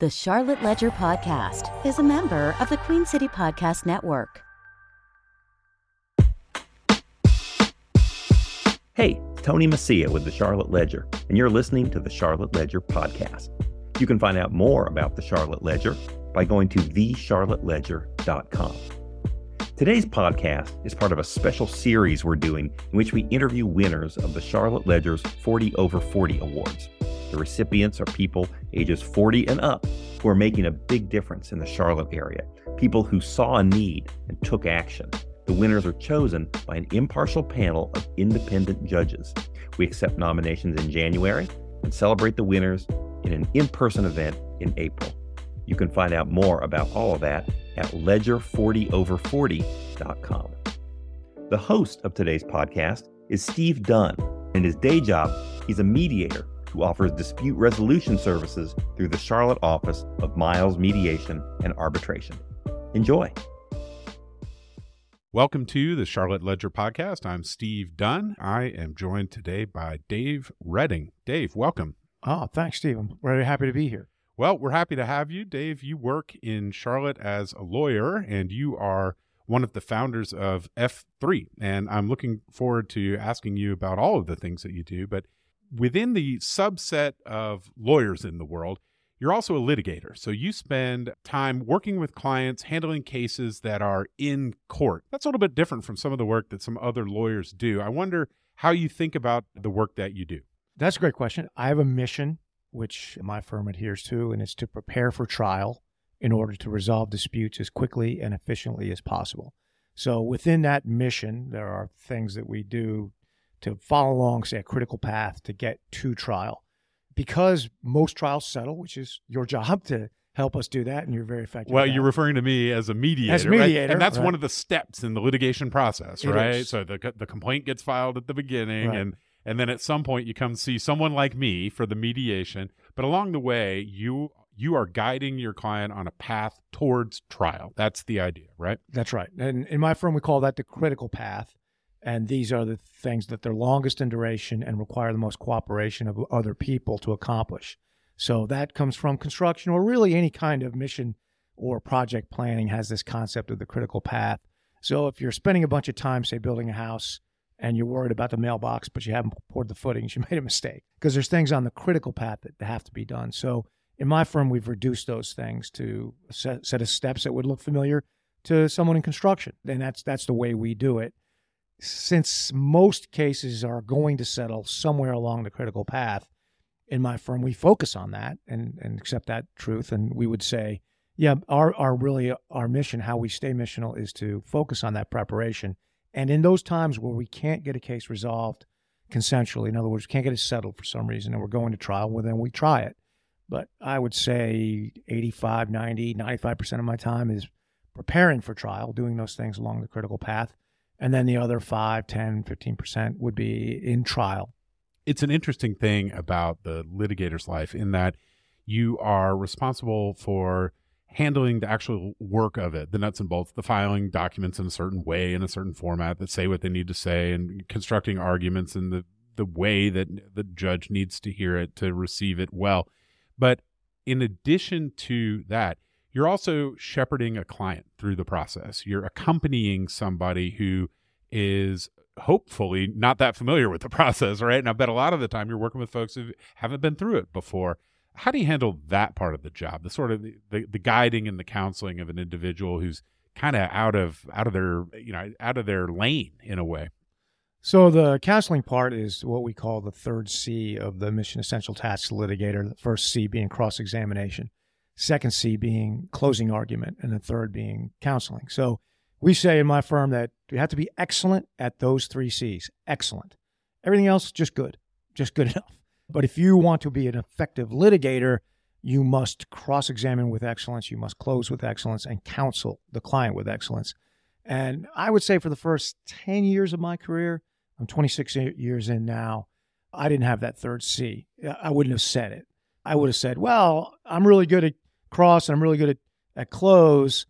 The Charlotte Ledger Podcast is a member of the Queen City Podcast Network. Hey, Tony Mecia with the Charlotte Ledger, and you're listening to the Charlotte Ledger Podcast. You can find out more about the Charlotte Ledger by going to thecharlotteledger.com. Today's podcast is part of a special series we're doing in which we interview winners of the Charlotte Ledger's 40 Over 40 Awards. The recipients are people ages 40 and up who are making a big difference in the Charlotte area, people who saw a need and took action. The winners are chosen by an impartial panel of independent judges. We accept nominations in January and celebrate the winners in an in person event in April. You can find out more about all of that at ledger40over40.com. The host of today's podcast is Steve Dunn. In his day job, he's a mediator who offers dispute resolution services through the Charlotte office of Miles Mediation and Arbitration. Enjoy. Welcome to the Charlotte Ledger Podcast. I'm Steve Dunn. I am joined today by Dave Redding. Dave, welcome. Oh, thanks, Steve. I'm very happy to be here. Well, we're happy to have you. Dave, you work in Charlotte as a lawyer and you are one of the founders of F3. And I'm looking forward to asking you about all of the things that you do. But within the subset of lawyers in the world, you're also a litigator. So you spend time working with clients, handling cases that are in court. That's a little bit different from some of the work that some other lawyers do. I wonder how you think about the work that you do. That's a great question. I have a mission, which my firm adheres to, and it's to prepare for trial in order to resolve disputes as quickly and efficiently as possible. So within that mission, there are things that we do to follow along, say, a critical path to get to trial. Because most trials settle, which is your job to help us do that, and you're very effective. Well, you're referring to me as a mediator, as mediator, right? and that's right. one of the steps in the litigation process, It right? is. So the the complaint gets filed at the beginning, Right. and and then at some point you come see someone like me for the mediation, but along the way you you are guiding your client on a path towards trial. That's the idea, right? That's right. And in my firm, we call that the critical path. And these are the things that they're longest in duration and require the most cooperation of other people to accomplish. So that comes from construction or really any kind of mission or project planning has this concept of the critical path. So if you're spending a bunch of time, say, building a house and you're worried about the mailbox, but you haven't poured the footings, you made a mistake because there's things on the critical path that have to be done. So in my firm, we've reduced those things to a set, of steps that would look familiar to someone in construction. And that's that's the way we do it. Since most cases are going to settle somewhere along the critical path, in my firm we focus on that and, and accept that truth. And we would say, yeah, our our really our mission, how we stay missional, is to focus on that preparation. And in those times where we can't get a case resolved consensually, in other words, can't get it settled for some reason, and we're going to trial, well, then we try it. But I would say 85, 90, 95% of my time is preparing for trial, doing those things along the critical path. And then the other 5, 10, 15% would be in trial. It's an interesting thing about the litigator's life in that you are responsible for handling the actual work of it, the nuts and bolts, the filing documents in a certain way, in a certain format that say what they need to say, and constructing arguments in the, the way that the judge needs to hear it to receive it well. But in addition to that, you're also shepherding a client through the process. You're accompanying somebody who is hopefully not that familiar with the process, right? And I bet a lot of the time you're working with folks who haven't been through it before. How do you handle that part of the job, the sort of the, the, the guiding and the counseling of an individual who's kind of out of out of their you know out of their lane in a way? So the counseling part is what we call the third C of the mission essential tasks litigator. The first C being cross examination, second C being closing argument, and the third being counseling. So we say in my firm that you have to be excellent at those three C's. Excellent. Everything else just good, just good enough. But if you want to be an effective litigator, you must cross examine with excellence, you must close with excellence, and counsel the client with excellence. And I would say for the first 10 years of my career, I'm 26 years in now, I didn't have that third C. I wouldn't have said it. I would have said, well, I'm really good at cross and I'm really good at, at close,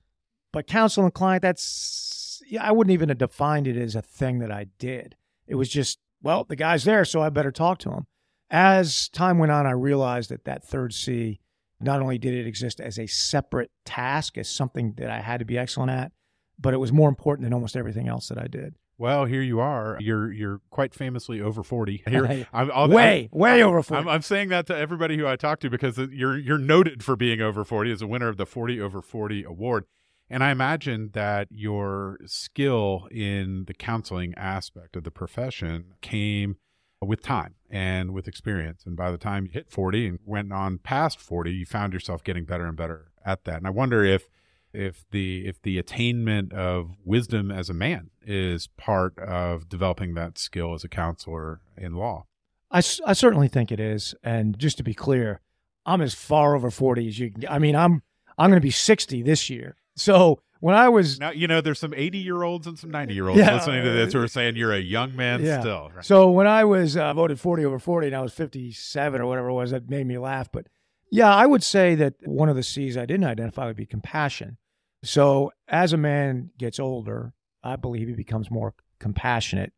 but counsel and client, that's, yeah, I wouldn't even have defined it as a thing that I did. It was just, well, the guy's there, so I better talk to him. As time went on, I realized that that third C not only did it exist as a separate task, as something that I had to be excellent at, but it was more important than almost everything else that I did. Well, here you are. You're you're quite famously over forty. Here, I'm, I'll, way I'm, way over forty. I'm, I'm, saying that to everybody who I talk to because you're you're noted for being over forty as a winner of the Forty Over Forty award. And I imagine that your skill in the counseling aspect of the profession came with time and with experience. And by the time you hit 40 and went on past 40, you found yourself getting better and better at that. And I wonder if if the if the attainment of wisdom as a man is part of developing that skill as a counselor in law. I, I certainly think it is. And just to be clear, I'm as far over 40 as you can. I mean, I'm I'm going to be 60 this year. So when I was now, you know, there's some 80 year olds and some 90 year olds yeah, listening to this who are saying you're a young man yeah. still. Right? So when I was uh, voted 40 over 40 and I was 57 or whatever it was, that made me laugh. But yeah, I would say that one of the C's I didn't identify would be compassion. So as a man gets older, I believe he becomes more compassionate.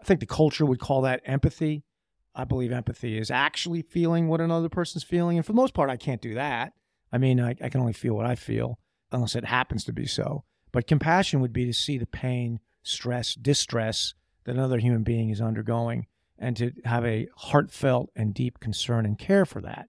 I think the culture would call that empathy. I believe empathy is actually feeling what another person's feeling. And for the most part, I can't do that. I mean, I, I can only feel what I feel unless it happens to be so. But compassion would be to see the pain, stress, distress that another human being is undergoing and to have a heartfelt and deep concern and care for that.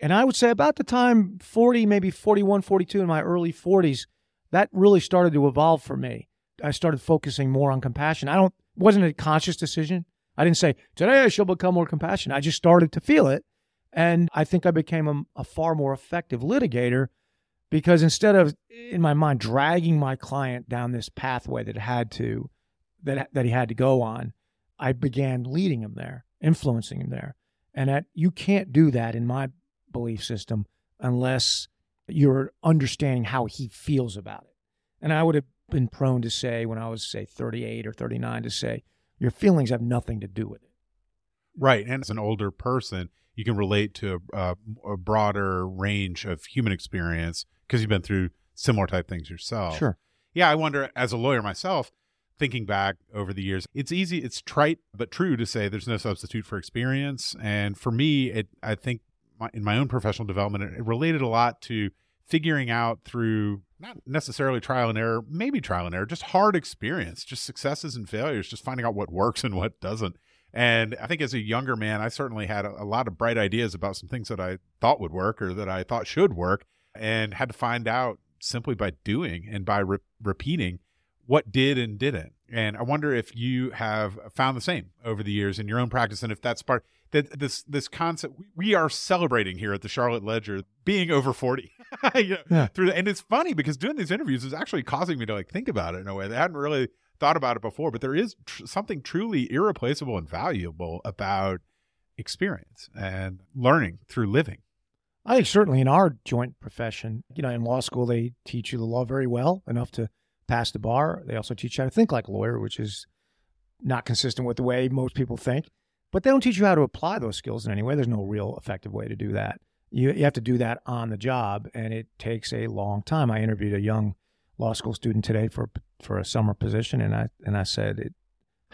And I would say about the time 40, maybe 41, 42 in my early 40s, that really started to evolve for me. I started focusing more on compassion. I don't wasn't a conscious decision. I didn't say today I shall become more compassionate. I just started to feel it, and I think I became a, a far more effective litigator because instead of in my mind dragging my client down this pathway that had to that that he had to go on i began leading him there influencing him there and that you can't do that in my belief system unless you're understanding how he feels about it and i would have been prone to say when i was say 38 or 39 to say your feelings have nothing to do with it right and as an older person you can relate to a, a broader range of human experience because you've been through similar type things yourself. Sure. Yeah, I wonder as a lawyer myself, thinking back over the years, it's easy, it's trite but true to say there's no substitute for experience. And for me, it I think in my own professional development, it, it related a lot to figuring out through not necessarily trial and error, maybe trial and error, just hard experience, just successes and failures, just finding out what works and what doesn't. And I think as a younger man, I certainly had a, a, lot of bright ideas about some things that I thought would work or that I thought should work and had to find out simply by doing and by re- repeating what did and didn't. And I wonder if you have found the same over the years in your own practice and if that's part that this this concept we are celebrating here at the Charlotte Ledger being over 40. you know, yeah. through the, and it's funny because doing these interviews is actually causing me to like think about it in a way that I hadn't really thought about it before, but there is tr- something truly irreplaceable and valuable about experience and learning through living. I think certainly in our joint profession, you know, in law school, they teach you the law very well, enough to pass the bar. They also teach you how to think like a lawyer, which is not consistent with the way most people think. But they don't teach you how to apply those skills in any way. There's no real effective way to do that. You, you have to do that on the job, and it takes a long time. I interviewed a young law school student today for for a summer position, and I and I said, it,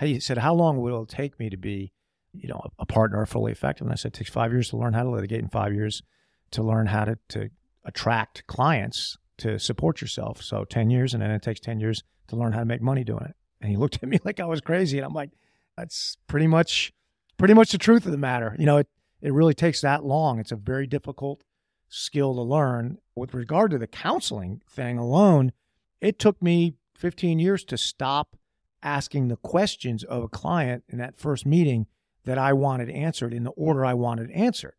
he said, how long will it take me to be, you know, a partner fully effective? And I said, it takes five years to learn how to litigate, and five years to learn how to to attract clients to support yourself. So ten years, and then it takes ten years to learn how to make money doing it. And he looked at me like I was crazy, and I'm like, that's pretty much pretty much the truth of the matter. You know, it it really takes that long. It's a very difficult skill to learn. With regard to the counseling thing alone, it took me 15 years to stop asking the questions of a client in that first meeting that I wanted answered in the order I wanted answered.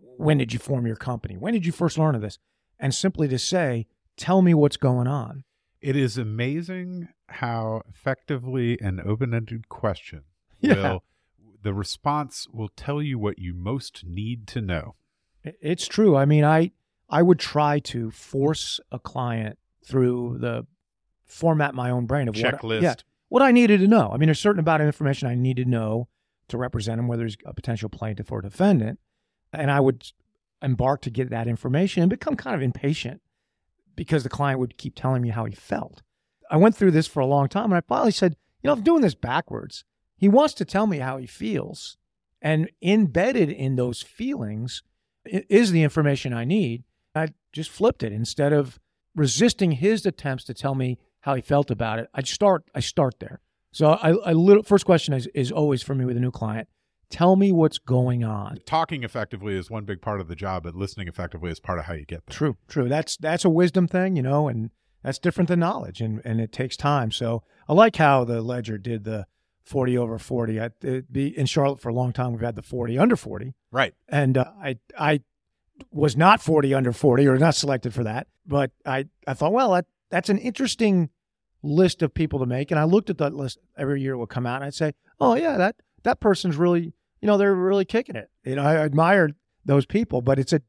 When did you form your company? When did you first learn of this? And simply to say, tell me what's going on. It is amazing how effectively an open ended question yeah. will, the response will tell you what you most need to know. It's true. I mean, I, I would try to force a client through the format my own brain of checklist. What, yeah, what I needed to know. I mean, there's certain amount of information I need to know to represent him, whether he's a potential plaintiff or defendant, and I would embark to get that information and become kind of impatient because the client would keep telling me how he felt. I went through this for a long time, and I finally said, you know, I'm doing this backwards. He wants to tell me how he feels, and embedded in those feelings is the information I need. I just flipped it instead of resisting his attempts to tell me how he felt about it. I start I start there. So I, I little, first question is, is always for me with a new client. Tell me what's going on. Talking effectively is one big part of the job, but listening effectively is part of how you get there. True, true. That's that's a wisdom thing, you know, and that's different than knowledge, and and it takes time. So I like how the Ledger did the forty over forty. I be in Charlotte for a long time. We've had the forty under forty, right? And uh, I I was not forty under forty or not selected for that, but I I thought, well, that that's an interesting list of people to make, and I looked at that list every year it would come out, and I'd say, oh yeah, that that person's really you know, they're really kicking it. You know, I admired those people, but it's a,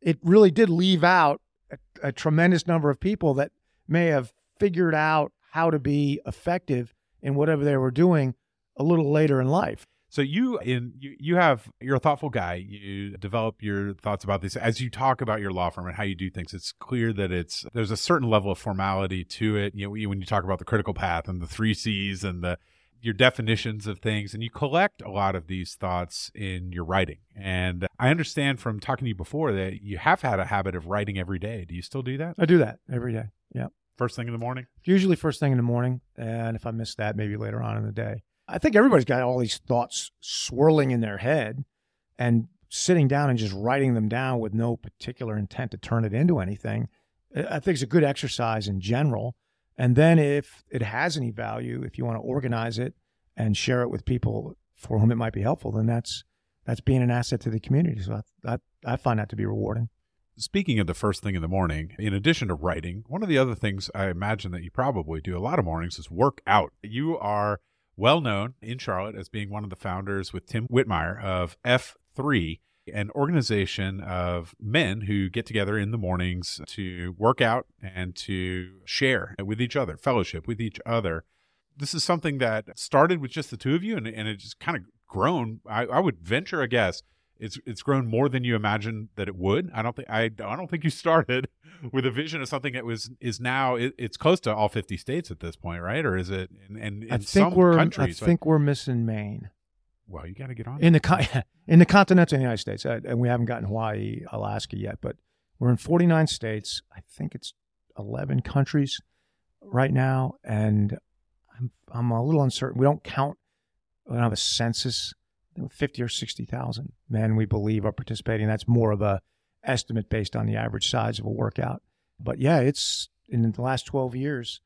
it really did leave out a, a tremendous number of people that may have figured out how to be effective in whatever they were doing a little later in life. So you in you, you have you're a thoughtful guy. You develop your thoughts about this as you talk about your law firm and how you do things. It's clear that it's there's a certain level of formality to it. You know, when you talk about the critical path and the three C's and the your definitions of things and you collect a lot of these thoughts in your writing. And I understand from talking to you before that you have had a habit of writing every day. Do you still do that? I do that every day. Yeah. First thing in the morning? Usually first thing in the morning. And if I miss that, maybe later on in the day. I think everybody's got all these thoughts swirling in their head and sitting down and just writing them down with no particular intent to turn it into anything. I think it's a good exercise in general. And then if it has any value, if you want to organize it and share it with people for whom it might be helpful, then that's that's being an asset to the community. So I, I, I find that to be rewarding. Speaking of the first thing in the morning, in addition to writing, one of the other things I imagine that you probably do a lot of mornings is work out. You are well known in Charlotte as being one of the founders with Tim Whitmire of F3, an organization of men who get together in the mornings to work out and to share with each other, fellowship with each other. This is something that started with just the two of you and, and it just kind of grown. I, I would venture a guess it's it's grown more than you imagined that it would. I don't think I, I don't think you started with a vision of something that was is now it, it's close to all fifty states at this point, right? Or is it? And I think some we're countries, I think we're missing Maine well, you got to get on in the in the continental United States, uh, and we haven't gotten Hawaii, Alaska yet, but we're in 49 states. I think it's 11 countries right now, and I'm I'm a little uncertain. We don't count. We don't have a census. 50 or 60,000 men we believe are participating. That's more of a estimate based on the average size of a workout. But yeah, it's in the last 12 years,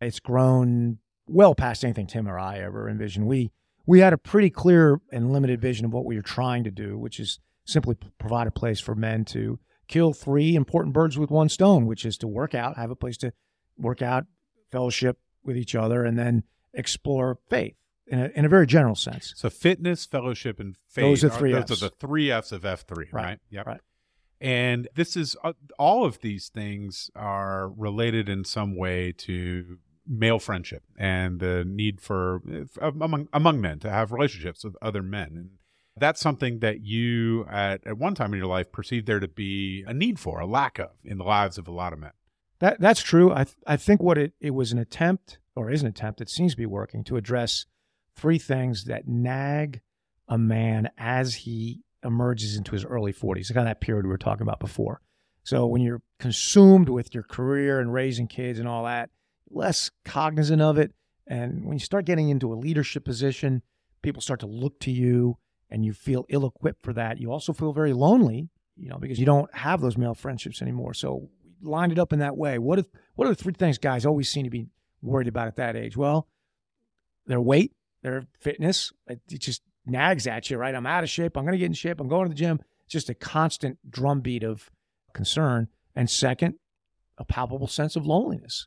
it's grown well past anything Tim or I ever envisioned. We we had a pretty clear and limited vision of what we were trying to do, which is simply provide a place for men to kill three important birds with one stone, which is to work out, have a place to work out, fellowship with each other, and then explore faith in a, in a very general sense. So fitness, fellowship, and faith. Those are three are, Fs. Those are the three Fs of F three, right? Right. Yep. Right. And this is uh, all of these things are related in some way to male friendship and the need for uh, among among men to have relationships with other men. And that's something that you at, at one time in your life perceived there to be a need for a lack of in the lives of a lot of men. That that's true. I th- i think what it, it was an attempt or is an attempt that seems to be working to address three things that nag a man as he emerges into his early 40s the kind of that period we were talking about before. So when you're consumed with your career and raising kids and all that less cognizant of it. And when you start getting into a leadership position, people start to look to you and you feel ill equipped for that. You also feel very lonely, you know, because you don't have those male friendships anymore. So we lined it up in that way. What if what are the three things guys always seem to be worried about at that age? Well, their weight, their fitness, it, it just nags at you, right? I'm out of shape. I'm going to get in shape. I'm going to the gym. It's just a constant drumbeat of concern. And second, a palpable sense of loneliness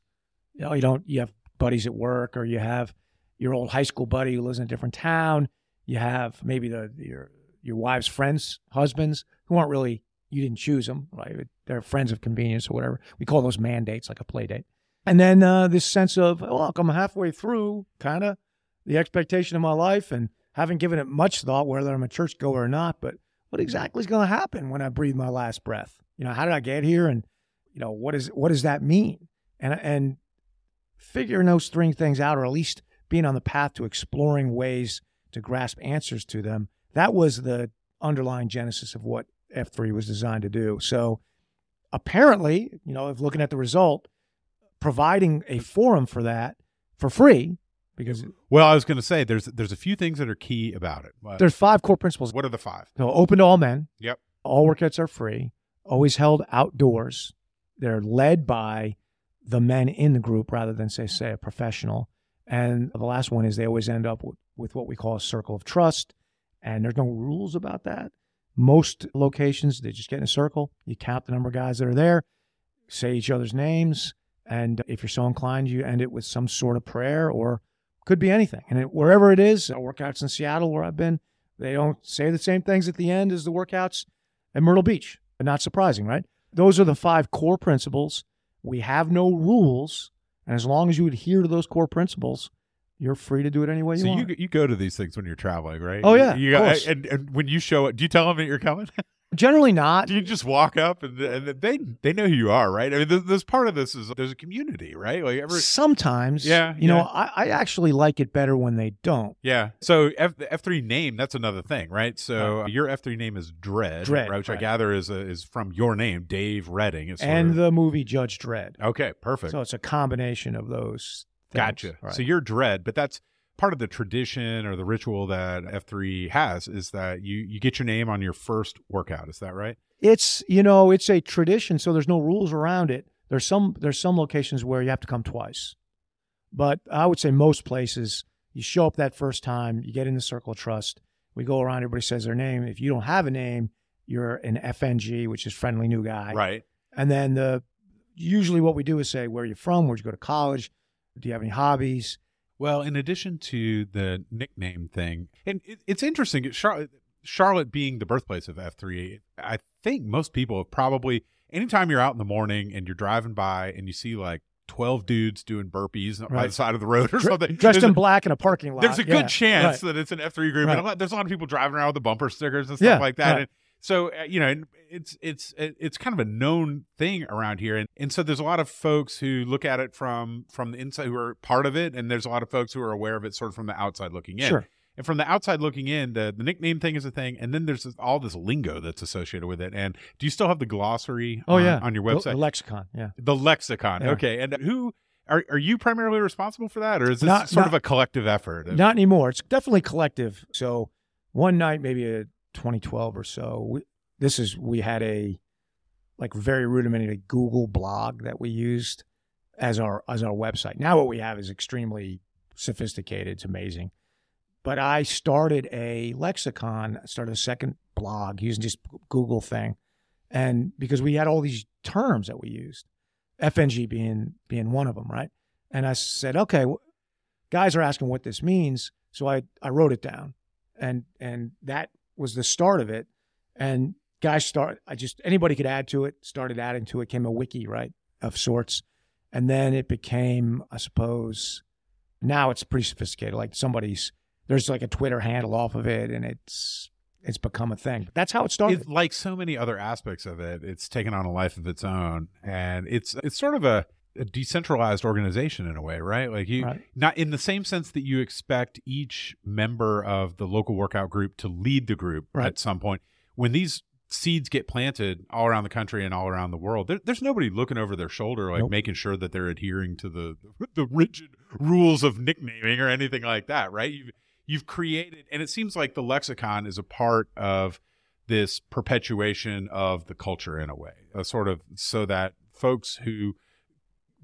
you know, you don't you have buddies at work or you have your old high school buddy who lives in a different town. You have maybe the your your wife's friends, husbands who aren't really you didn't choose them, right? They're friends of convenience or whatever. We call those mandates, like a play date. And then uh, this sense of, oh, I'm halfway through, kind of the expectation of my life, and haven't given it much thought whether I'm a churchgoer or not. But what exactly is going to happen when I breathe my last breath? You know, how did I get here? And you know, what is what does that mean? And and figuring those three things out, or at least being on the path to exploring ways to grasp answers to them, that was the underlying genesis of what F3 was designed to do. So apparently, you know, if looking at the result, providing a forum for that for free because Well, I was going to say there's there's a few things that are key about it. What- there's five core principles. what are the five? So open to all men. Yep. All workouts are free. Always held outdoors. They're led by the men in the group rather than say say a professional. And the last one is they always end up with, with what we call a circle of trust. And there's no rules about that. Most locations they just get in a circle. You count the number of guys that are there, say each other's names, and if you're so inclined, you end it with some sort of prayer or could be anything. And it, wherever it is, workouts in Seattle where I've been, they don't say the same things at the end as the workouts at Myrtle Beach. But not surprising, right? Those are the five core principles. We have no rules, and as long as you adhere to those core principles, you're free to do it any way you want. so you you go to these things when you're traveling, right? Oh, yeah, You got- and, and when you show up, do you tell them that you're coming? Generally not. do you just walk up and, and they they know who you are, right? I mean, this, there's part of this is there's a community, right? Like every Sometimes, Yeah, you know. I, I actually like it better when they don't. Yeah. So F the F three name that's another thing, right? So uh, your F three name is Dread, Dredd, right, which I gather is a, is from your name, Dave Redding. And of- the movie Judge Dredd. okay, perfect. So it's a combination of those. Things. Gotcha. Right. So you're Dredd, but that's part of the tradition or the ritual that F3 has is that you you get your name on your first workout. Is that right? it's you know it's a tradition so there's no rules around it. There's some there's some locations where you have to come twice. But i would say most places you show up that first time you get in the circle of trust we go around everybody says their name. If you don't have a name you're an fng which is friendly new guy. Right. and then the usually what we do is say where are you from? Where'd you go to college? Do you have any hobbies Well, in addition to the nickname thing, and it, it's interesting. Charlotte, Charlotte being the birthplace of F3, I think most people have probably, anytime you're out in the morning and you're driving by and you see like 12 dudes doing burpees by Right. the side of the road or something. dressed there's in a- black in a parking lot There's a Yeah, good chance right. that it's an F3 group. Right. And a lot, there's a lot of people driving around with the bumper stickers and stuff Yeah, like that. And so, uh, you know, it's it's it's kind of a known thing around here. And, and so there's a lot of folks who look at it from from the inside who are part of it. And there's a lot of folks who are aware of it sort of from the outside looking in. Sure. And from the outside looking in, the, the nickname thing is a thing. And then there's this, all this lingo that's associated with it. And do you still have the glossary oh on, yeah on your The- website? the lexicon yeah The lexicon. Yeah. Okay. And who are, are you primarily responsible for that? Or is this Not- sort not- of a collective effort? Not anymore. It's definitely collective. So one night, maybe a 2012 or so, we, this is we had a like very rudimentary Google blog that we used as our as our website. Now what we have is extremely sophisticated. It's amazing. But I started a lexicon, started a second blog using just Google thing, and because we had all these terms that we used, FNG being being one of them, right? And I said, okay, guys are asking what this means, so I I wrote it down, and and that was the start of it. And guys start, I just anybody could add to it. Started adding to it, came a wiki, right, of sorts, and then it became, I suppose, now it's pretty sophisticated. Like somebody's there's like a Twitter handle off of it, and it's it's become a thing. That's how it started. It's like so many other aspects of it, it's taken on a life of its own, and it's it's sort of a, a decentralized organization in a way, right? Like you, Right. not in the same sense that you expect each member of the local workout group to lead the group Right. at some point. When these seeds get planted all around the country and all around the world, there, there's nobody looking over their shoulder, like Nope. making sure that they're adhering to the the rigid rules of nicknaming or anything like that, right? You've you've created, and it seems like the lexicon is a part of this perpetuation of the culture in a way, a sort of so that folks who,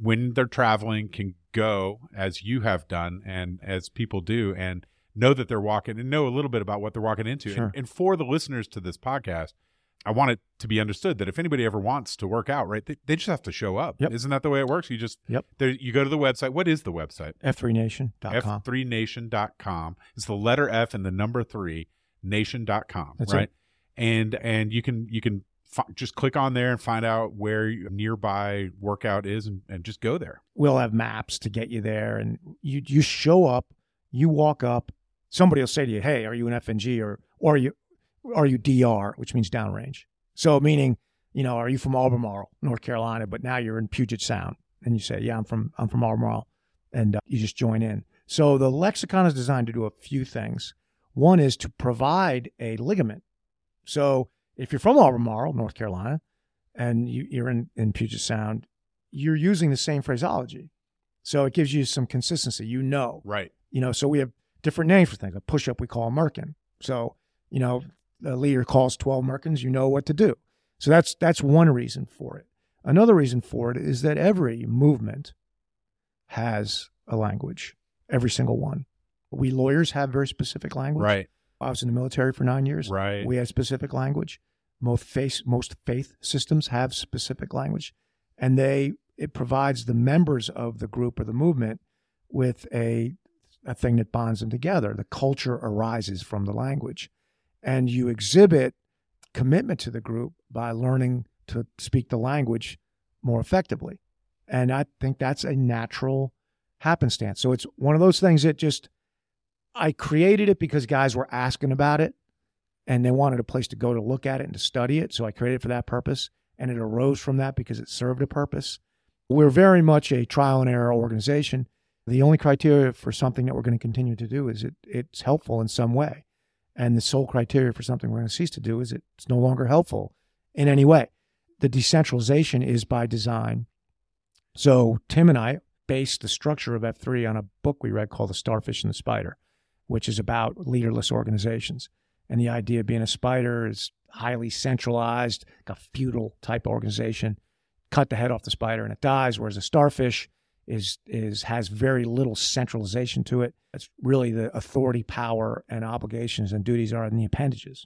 when they're traveling, can go as you have done and as people do, and know that they're walking and know a little bit about what they're walking into. Sure. And, and for the listeners to this podcast, I want it to be understood that if anybody ever wants to work out, right, they, they just have to show up. Yep. Isn't that the way it works? You just Yep. there, you go to the website. What is the website? F3nation.com. f3nation.com. It's the letter F and the number 3 nation.com, That's right? it. And and you can you can fi- just click on there and find out where your nearby workout is and, and just go there. we'll have maps to get you there and you you show up you walk up somebody will say to you hey are you an fng or or are you are you dr which means downrange. So meaning you know are you from albemarle north carolina? but now you're in puget sound and you say yeah i'm from i'm from albemarle and uh, you just join in. So the lexicon is designed to do a few things. One is to provide a ligament. So if you're from albemarle north carolina and you, you're in, in Puget Sound, you're using the same phraseology. So it gives you some consistency. You know, Right. you know, so we have different names for things. A push up we call a merkin. So, you know, the leader calls 12 merkins, you know what to do. So that's that's one reason for it. Another reason for it is that every movement has a language, every single one. We lawyers have very specific language. Right. I was in the military for nine years. Right. We had specific language. Most faith, most faith systems have specific language, and they it provides the members of the group or the movement with a a thing that bonds them together. The culture arises from the language, and you exhibit commitment to the group by learning to speak the language more effectively. And I think that's a natural happenstance. So it's one of those things that just I created it because guys were asking about it and they wanted a place to go to look at it and to study it. So I created it for that purpose. And it arose from that because it served a purpose. We're very much a trial and error organization. The only criteria for something that we're going to continue to do is it, it's helpful in some way. And the sole criteria for something we're going to cease to do is it's no longer helpful in any way. The decentralization is by design. So Tim and I based the structure of F3 on a book we read called The Starfish and the Spider, which is about leaderless organizations. And the idea of being a spider is highly centralized, like a feudal type organization. Cut the head off the spider and it dies, whereas a starfish is is has very little centralization to it. It's really the authority, power, and obligations and duties are in the appendages.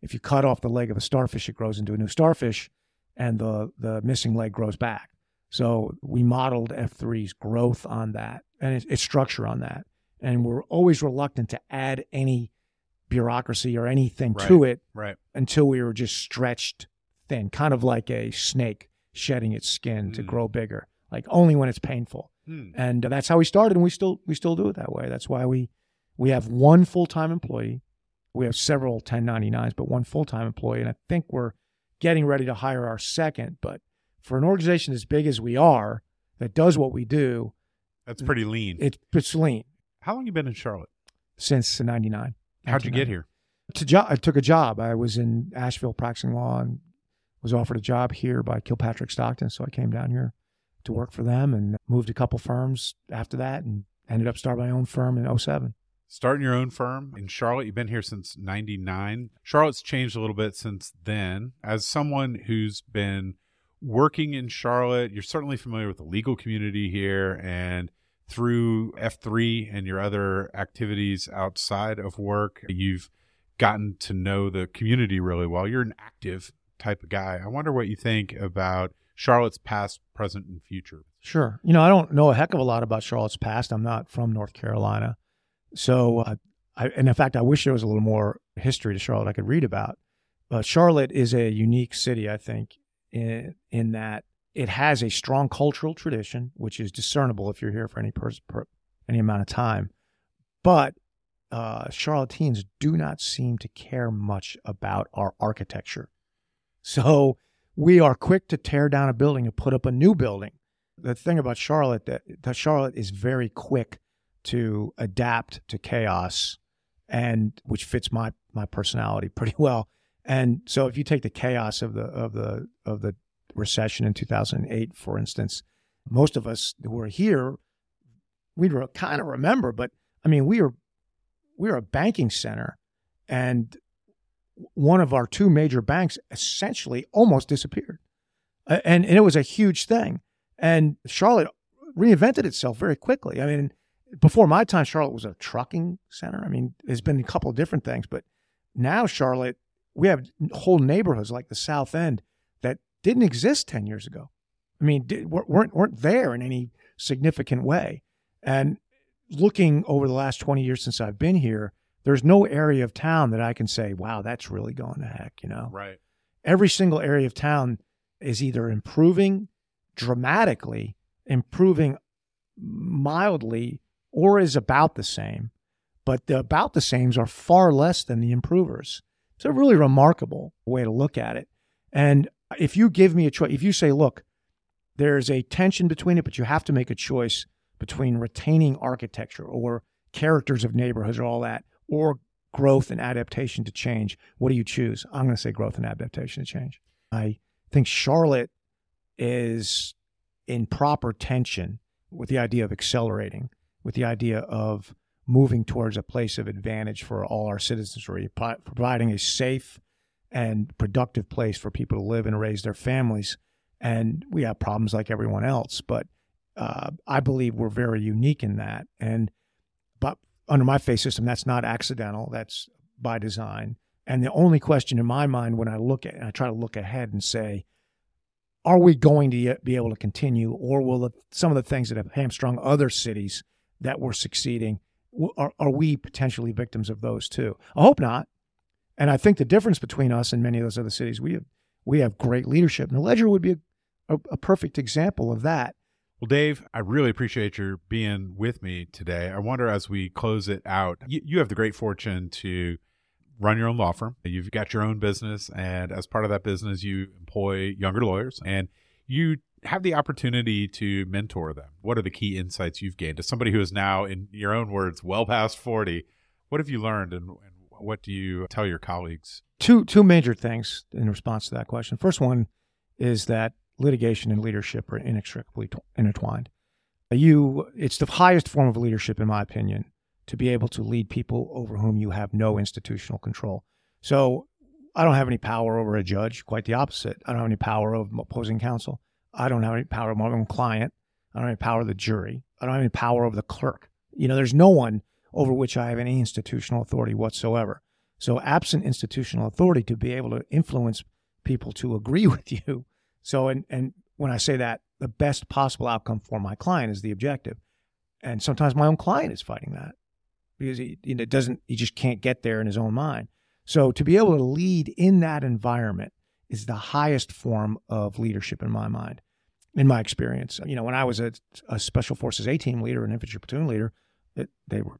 If you cut off the leg of a starfish, it grows into a new starfish, and the the missing leg grows back. So we modeled F3's growth on that and its, its structure on that. And we're always reluctant to add any bureaucracy or anything to it Right. until we were just stretched thin, kind of like a snake shedding its skin to Mm. grow bigger, like only when it's painful. Hmm. And that's how we started, and we still we still do it that way. That's why we we have one full time employee. We have several 1099s, but one full time employee, and I think we're getting ready to hire our second. But for an organization as big as we are, that does what we do, That's pretty lean. it's it's lean How long you been in Charlotte? since '99. How'd you get here? to jo- I took a job. I was in Asheville practicing law and was offered a job here by Kilpatrick Stockton. So I came down here to work for them and moved a couple firms after that and ended up starting my own firm in 07. Starting your own firm in Charlotte. You've been here since 99. Charlotte's changed a little bit since then. As someone who's been working in Charlotte, you're certainly familiar with the legal community here and through F3 and your other activities outside of work, you've gotten to know the community really well. You're an active type of guy. I wonder what you think about Charlotte's past, present, and future. Sure. You know, I don't know a heck of a lot about Charlotte's past. I'm not from North Carolina. So, uh, I, and in fact, I wish there was a little more history to Charlotte I could read about. But Charlotte is a unique city, I think, in, in that it has a strong cultural tradition, which is discernible if you're here for any per, any amount of time. But uh, Charlotteans do not seem to care much about our architecture. So we are quick to tear down a building and put up a new building. The thing about Charlotte that, that Charlotte is very quick to adapt to chaos, and which fits my my personality pretty well. And so, if you take the chaos of the of the of the recession in 2008, for instance, most of us who are here, we re- kind of remember. But I mean, we are we are a banking center, and one of our two major banks essentially almost disappeared, and, and it was a huge thing. And Charlotte reinvented itself very quickly. I mean, before my time, Charlotte was a trucking center. I mean, there's been a couple of different things, but now Charlotte, we have whole neighborhoods like the South End didn't exist 10 years ago. I mean, did, weren't, weren't there in any significant way. And looking over the last 20 years since I've been here, there's no area of town that I can say, wow, that's really going to heck, you know? Right. Every single area of town is either improving dramatically, improving mildly, or is about the same. But the about the sames are far less than the improvers. It's a really remarkable way to look at it. And if you give me a choice, if you say, look, there's a tension between it, but you have to make a choice between retaining architecture or characters of neighborhoods or all that, or growth and adaptation to change. What do you choose? I'm going to say growth and adaptation to change. I think Charlotte is in proper tension with the idea of accelerating, with the idea of moving towards a place of advantage for all our citizenry, providing a safe and productive place for people to live and raise their families. And we have problems like everyone else, but uh, I believe we're very unique in that. And but under my faith system, that's not accidental. That's by design. And the only question in my mind when I look at, and I try to look ahead and say, are we going to be able to continue, or will some of the things that have hamstrung other cities that were succeeding, are, are we potentially victims of those too? I hope not. And I think the difference between us and many of those other cities, we have we have great leadership, and the Ledger would be a, a, a perfect example of that. Well, Dave, I really appreciate your being with me today. I wonder as we close it out, you, you have the great fortune to run your own law firm. You've got your own business, and as part of that business, you employ younger lawyers and you have the opportunity to mentor them. What are the key insights you've gained as somebody who is now, in your own words, well past 40? What have you learned and what do you tell your colleagues? Two, two major things in response to that question. First one is that litigation and leadership are inextricably t- intertwined. You, it's the highest form of leadership, in my opinion, to be able to lead people over whom you have no institutional control. So I don't have any power over a judge, quite the opposite. I don't have any power over opposing counsel. I don't have any power over my own client. I don't have any power over the jury. I don't have any power over the clerk. You know, there's no one over which I have any institutional authority whatsoever. So, absent institutional authority to be able to influence people to agree with you. So, and, and when I say that, the best possible outcome for my client is the objective. And sometimes my own client is fighting that because he doesn't he just can't get there in his own mind. So to be able to lead in that environment is the highest form of leadership in my mind, in my experience. You know, when I was a, a Special Forces A team leader, an infantry platoon leader, it, they were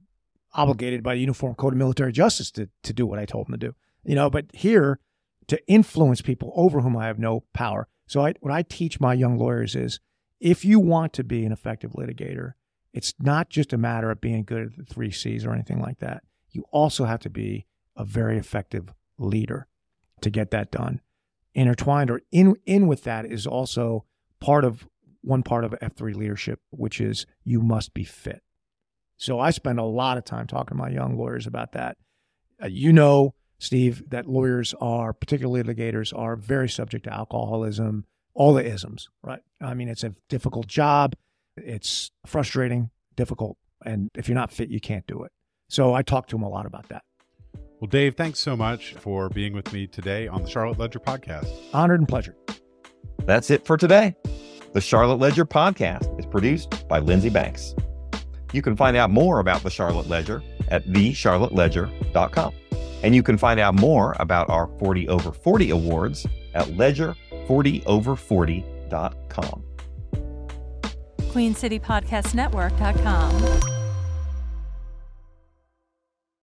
obligated by the Uniform Code of Military Justice to, to do what I told them to do. You know, but here to influence people over whom I have no power. So I, what I teach my young lawyers is if you want to be an effective litigator, it's not just a matter of being good at the three C's or anything like that. You also have to be a very effective leader to get that done. Intertwined or in in with that is also part of one part of F3 leadership, which is you must be fit. So I spend a lot of time talking to my young lawyers about that. Uh, you know, Steve, that lawyers are, particularly litigators, are very subject to alcoholism, all the isms, right? I mean, it's a difficult job. It's frustrating, difficult, and if you're not fit, you can't do it. So I talk to him a lot about that. Well, Dave, thanks so much for being with me today on the Charlotte Ledger podcast. Honored and pleasure. That's it for today. The Charlotte Ledger podcast is produced by Lindsey Banks. You can find out more about the Charlotte Ledger at thecharlotteledger.com. And you can find out more about our 40 over 40 awards at ledger40over40.com. QueenCityPodcastNetwork.com.